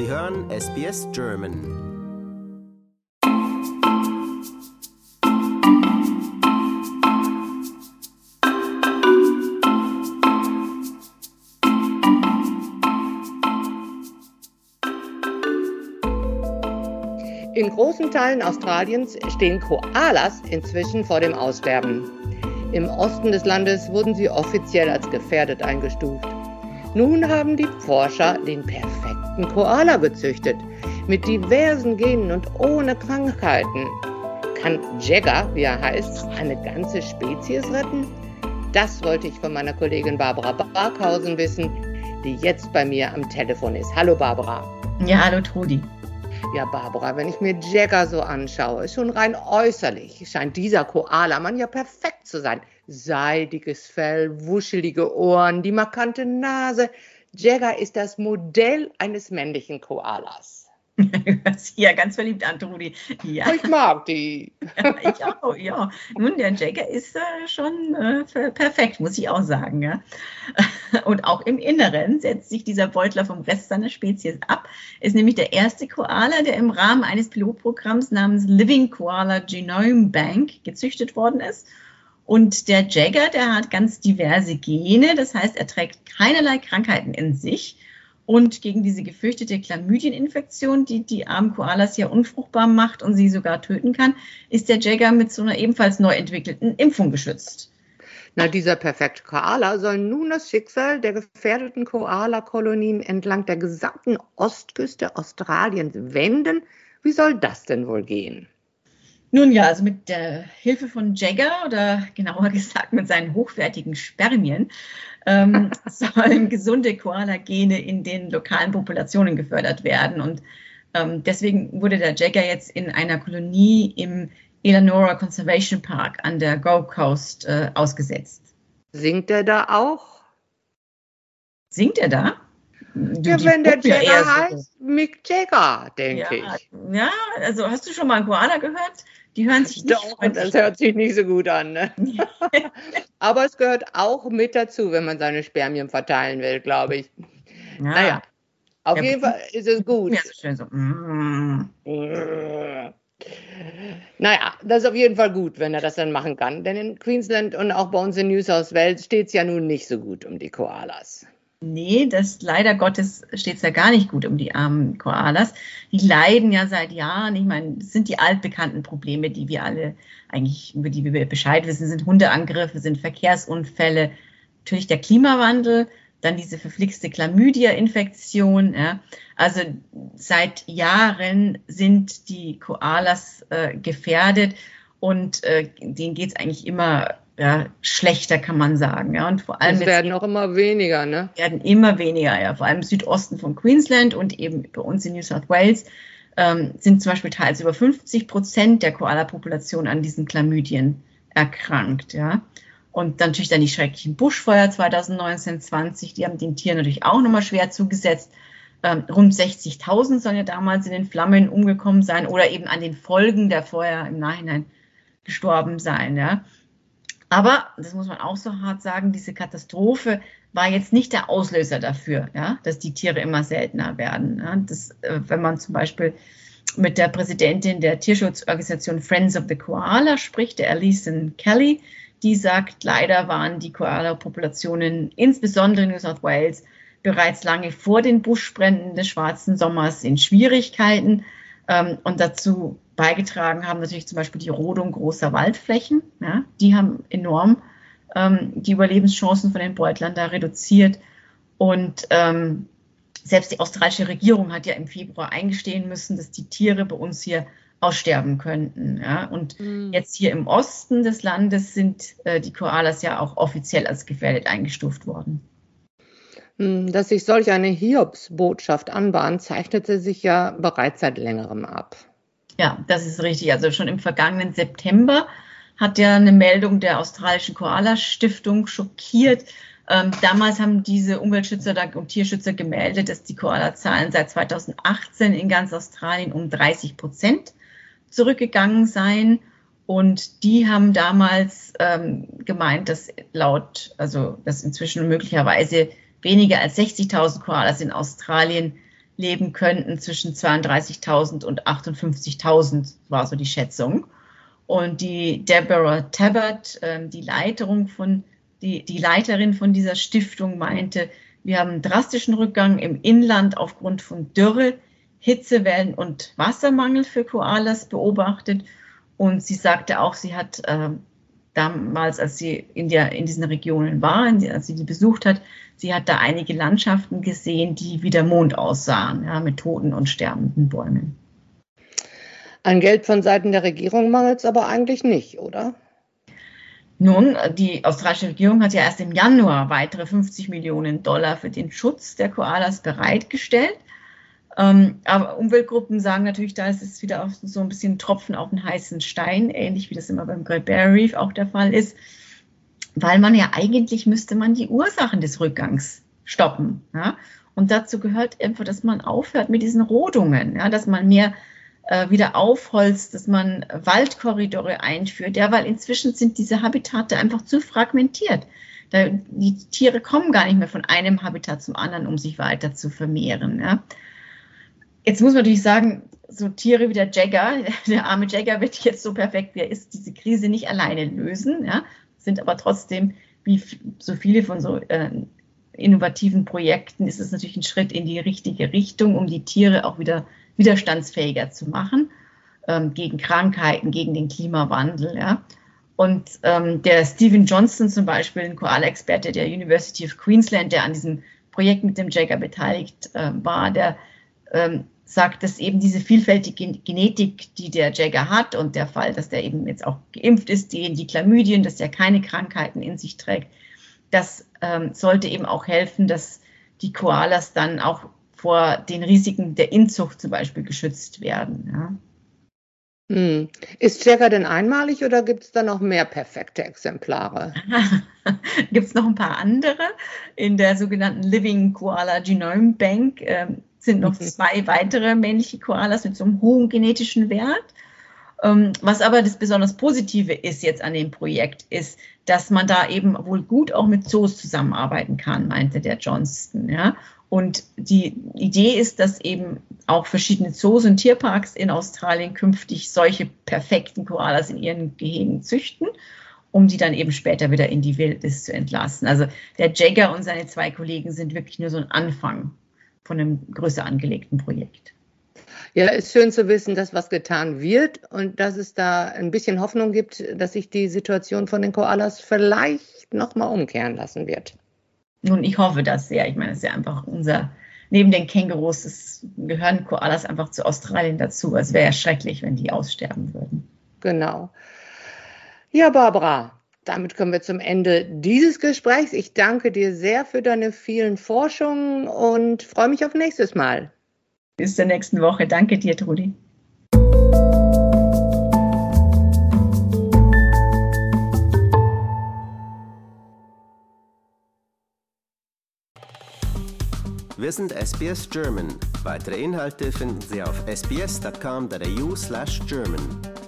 Sie hören SBS German. In großen Teilen Australiens stehen Koalas inzwischen vor dem Aussterben. Im Osten des Landes wurden sie offiziell als gefährdet eingestuft. Nun haben die Forscher den perfekten Koala gezüchtet, mit diversen Genen und ohne Krankheiten. Kann Jagger, wie er heißt, eine ganze Spezies retten? Das wollte ich von meiner Kollegin Barbara Barkhausen wissen, die jetzt bei mir am Telefon ist. Hallo Barbara. Ja, hallo Trudi. Ja, Barbara, wenn ich mir Jagger so anschaue, schon rein äußerlich scheint dieser Koala-Mann ja perfekt zu sein. Seidiges Fell, wuschelige Ohren, die markante Nase. Jagger ist das Modell eines männlichen Koalas. ja ganz verliebt an, Trudi. Ja. Ich mag die. ja, ich auch, ja. Nun, der Jagger ist äh, schon äh, perfekt, muss ich auch sagen. Ja. Und auch im Inneren setzt sich dieser Beutler vom Rest seiner Spezies ab. Ist nämlich der erste Koala, der im Rahmen eines Pilotprogramms namens Living Koala Genome Bank gezüchtet worden ist. Und der Jagger, der hat ganz diverse Gene, das heißt, er trägt keinerlei Krankheiten in sich und gegen diese gefürchtete Chlamydieninfektion, die die armen Koalas ja unfruchtbar macht und sie sogar töten kann, ist der Jagger mit so einer ebenfalls neu entwickelten Impfung geschützt. Na, dieser perfekte Koala soll nun das Schicksal der gefährdeten Koala-Kolonien entlang der gesamten Ostküste Australiens wenden. Wie soll das denn wohl gehen? Nun ja, also mit der Hilfe von Jagger oder genauer gesagt mit seinen hochwertigen Spermien ähm, sollen gesunde Koala-Gene in den lokalen Populationen gefördert werden. Und ähm, deswegen wurde der Jagger jetzt in einer Kolonie im Eleanora Conservation Park an der Gold Coast äh, ausgesetzt. Singt er da auch? Singt er da? Ja, wenn der Jagger heißt, so. Mick Jagger, denke ja, ich. Ja, also hast du schon mal einen Koala gehört? Die hören sich nicht Doch, das hört sich nicht so gut an. Ne? Aber es gehört auch mit dazu, wenn man seine Spermien verteilen will, glaube ich. Ja. Naja, auf ja, jeden Fall ist es gut. Ja, schön so. Mm. Naja, das ist auf jeden Fall gut, wenn er das dann machen kann. Denn in Queensland und auch bei uns in New South Wales steht es ja nun nicht so gut um die Koalas. Nee, das leider Gottes steht es ja gar nicht gut um die armen Koalas. Die leiden ja seit Jahren. Ich meine, das sind die altbekannten Probleme, die wir alle eigentlich, über die wir Bescheid wissen, sind Hundeangriffe, sind Verkehrsunfälle, natürlich der Klimawandel, dann diese verflixte Chlamydia-Infektion. Ja. Also seit Jahren sind die Koalas äh, gefährdet und äh, denen geht es eigentlich immer ja, schlechter, kann man sagen. Ja. Und vor allem. Es werden auch immer weniger, ne? Werden immer weniger, ja. Vor allem im Südosten von Queensland und eben bei uns in New South Wales ähm, sind zum Beispiel teils über 50 Prozent der Koala-Population an diesen Chlamydien erkrankt, ja. Und dann natürlich dann die schrecklichen Buschfeuer 2019, 20, die haben den Tieren natürlich auch nochmal schwer zugesetzt. Ähm, rund 60.000 sollen ja damals in den Flammen umgekommen sein oder eben an den Folgen der Feuer im Nachhinein gestorben sein, ja. Aber, das muss man auch so hart sagen, diese Katastrophe war jetzt nicht der Auslöser dafür, ja, dass die Tiere immer seltener werden. Ja. Das, äh, wenn man zum Beispiel mit der Präsidentin der Tierschutzorganisation Friends of the Koala spricht, der Alison Kelly, die sagt, leider waren die Koala-Populationen insbesondere in New South Wales bereits lange vor den Buschbränden des schwarzen Sommers in Schwierigkeiten. Ähm, und dazu beigetragen haben natürlich zum Beispiel die Rodung großer Waldflächen. Ja, die haben enorm ähm, die Überlebenschancen von den Beutlern da reduziert. Und ähm, selbst die australische Regierung hat ja im Februar eingestehen müssen, dass die Tiere bei uns hier aussterben könnten. Ja? Und mhm. jetzt hier im Osten des Landes sind äh, die Koalas ja auch offiziell als gefährdet eingestuft worden. Hm, dass sich solch eine Hiobsbotschaft anbahnt, zeichnete sich ja bereits seit längerem ab. Ja, das ist richtig. Also schon im vergangenen September hat ja eine Meldung der australischen Koala-Stiftung schockiert. Ähm, damals haben diese Umweltschützer und Tierschützer gemeldet, dass die Koala-Zahlen seit 2018 in ganz Australien um 30 Prozent zurückgegangen seien. Und die haben damals ähm, gemeint, dass laut, also dass inzwischen möglicherweise weniger als 60.000 Koalas in Australien leben könnten zwischen 32.000 und 58.000, war so die Schätzung. Und die Deborah Tabbert, äh, die Leiterung von, die, die Leiterin von dieser Stiftung meinte, wir haben einen drastischen Rückgang im Inland aufgrund von Dürre, Hitzewellen und Wassermangel für Koalas beobachtet. Und sie sagte auch, sie hat äh, damals, als sie in, der, in diesen Regionen war, als sie die besucht hat, sie hat da einige Landschaften gesehen, die wie der Mond aussahen, ja, mit toten und sterbenden Bäumen. An Geld von Seiten der Regierung mangelt es aber eigentlich nicht, oder? Nun, die australische Regierung hat ja erst im Januar weitere 50 Millionen Dollar für den Schutz der Koalas bereitgestellt. Ähm, aber Umweltgruppen sagen natürlich, da ist es wieder so ein bisschen Tropfen auf den heißen Stein, ähnlich wie das immer beim Great Barrier Reef auch der Fall ist, weil man ja eigentlich müsste man die Ursachen des Rückgangs stoppen. Ja? Und dazu gehört einfach, dass man aufhört mit diesen Rodungen, ja? dass man mehr äh, wieder aufholzt, dass man Waldkorridore einführt, ja, weil inzwischen sind diese Habitate einfach zu fragmentiert. Da, die Tiere kommen gar nicht mehr von einem Habitat zum anderen, um sich weiter zu vermehren. Ja. Jetzt muss man natürlich sagen, so Tiere wie der Jagger, der arme Jagger wird jetzt so perfekt, wie er ist, diese Krise nicht alleine lösen, ja, sind aber trotzdem, wie so viele von so äh, innovativen Projekten, ist es natürlich ein Schritt in die richtige Richtung, um die Tiere auch wieder widerstandsfähiger zu machen ähm, gegen Krankheiten, gegen den Klimawandel. Ja. Und ähm, der Stephen Johnston zum Beispiel, ein Koala-Experte der University of Queensland, der an diesem Projekt mit dem Jagger beteiligt äh, war, der ähm, sagt, dass eben diese vielfältige Genetik, die der Jagger hat und der Fall, dass der eben jetzt auch geimpft ist, die, die Chlamydien, dass er keine Krankheiten in sich trägt, das ähm, sollte eben auch helfen, dass die Koalas dann auch vor den Risiken der Inzucht zum Beispiel geschützt werden. Ja. Hm. Ist Jagger denn einmalig oder gibt es da noch mehr perfekte Exemplare? gibt es noch ein paar andere. In der sogenannten Living Koala Genome Bank äh, sind noch mhm. zwei weitere männliche Koalas mit so einem hohen genetischen Wert. Ähm, was aber das besonders Positive ist jetzt an dem Projekt, ist, dass man da eben wohl gut auch mit Zoos zusammenarbeiten kann, meinte der Johnston. Ja? Und die Idee ist, dass eben auch verschiedene Zoos und Tierparks in Australien künftig solche perfekten Koalas in ihren Gehegen züchten, um die dann eben später wieder in die Wildnis zu entlassen. Also der Jagger und seine zwei Kollegen sind wirklich nur so ein Anfang von einem größer angelegten Projekt. Ja, ist schön zu wissen, dass was getan wird und dass es da ein bisschen Hoffnung gibt, dass sich die Situation von den Koalas vielleicht nochmal umkehren lassen wird. Nun, ich hoffe das sehr. Ich meine, es ist ja einfach unser, neben den Kängurus, es gehören Koalas einfach zu Australien dazu. Es wäre ja schrecklich, wenn die aussterben würden. Genau. Ja, Barbara, damit kommen wir zum Ende dieses Gesprächs. Ich danke dir sehr für deine vielen Forschungen und freue mich auf nächstes Mal. Bis zur nächsten Woche. Danke dir, Trudi. Wir sind SBS German. Weitere Inhalte finden Sie auf sbs.com.au/german.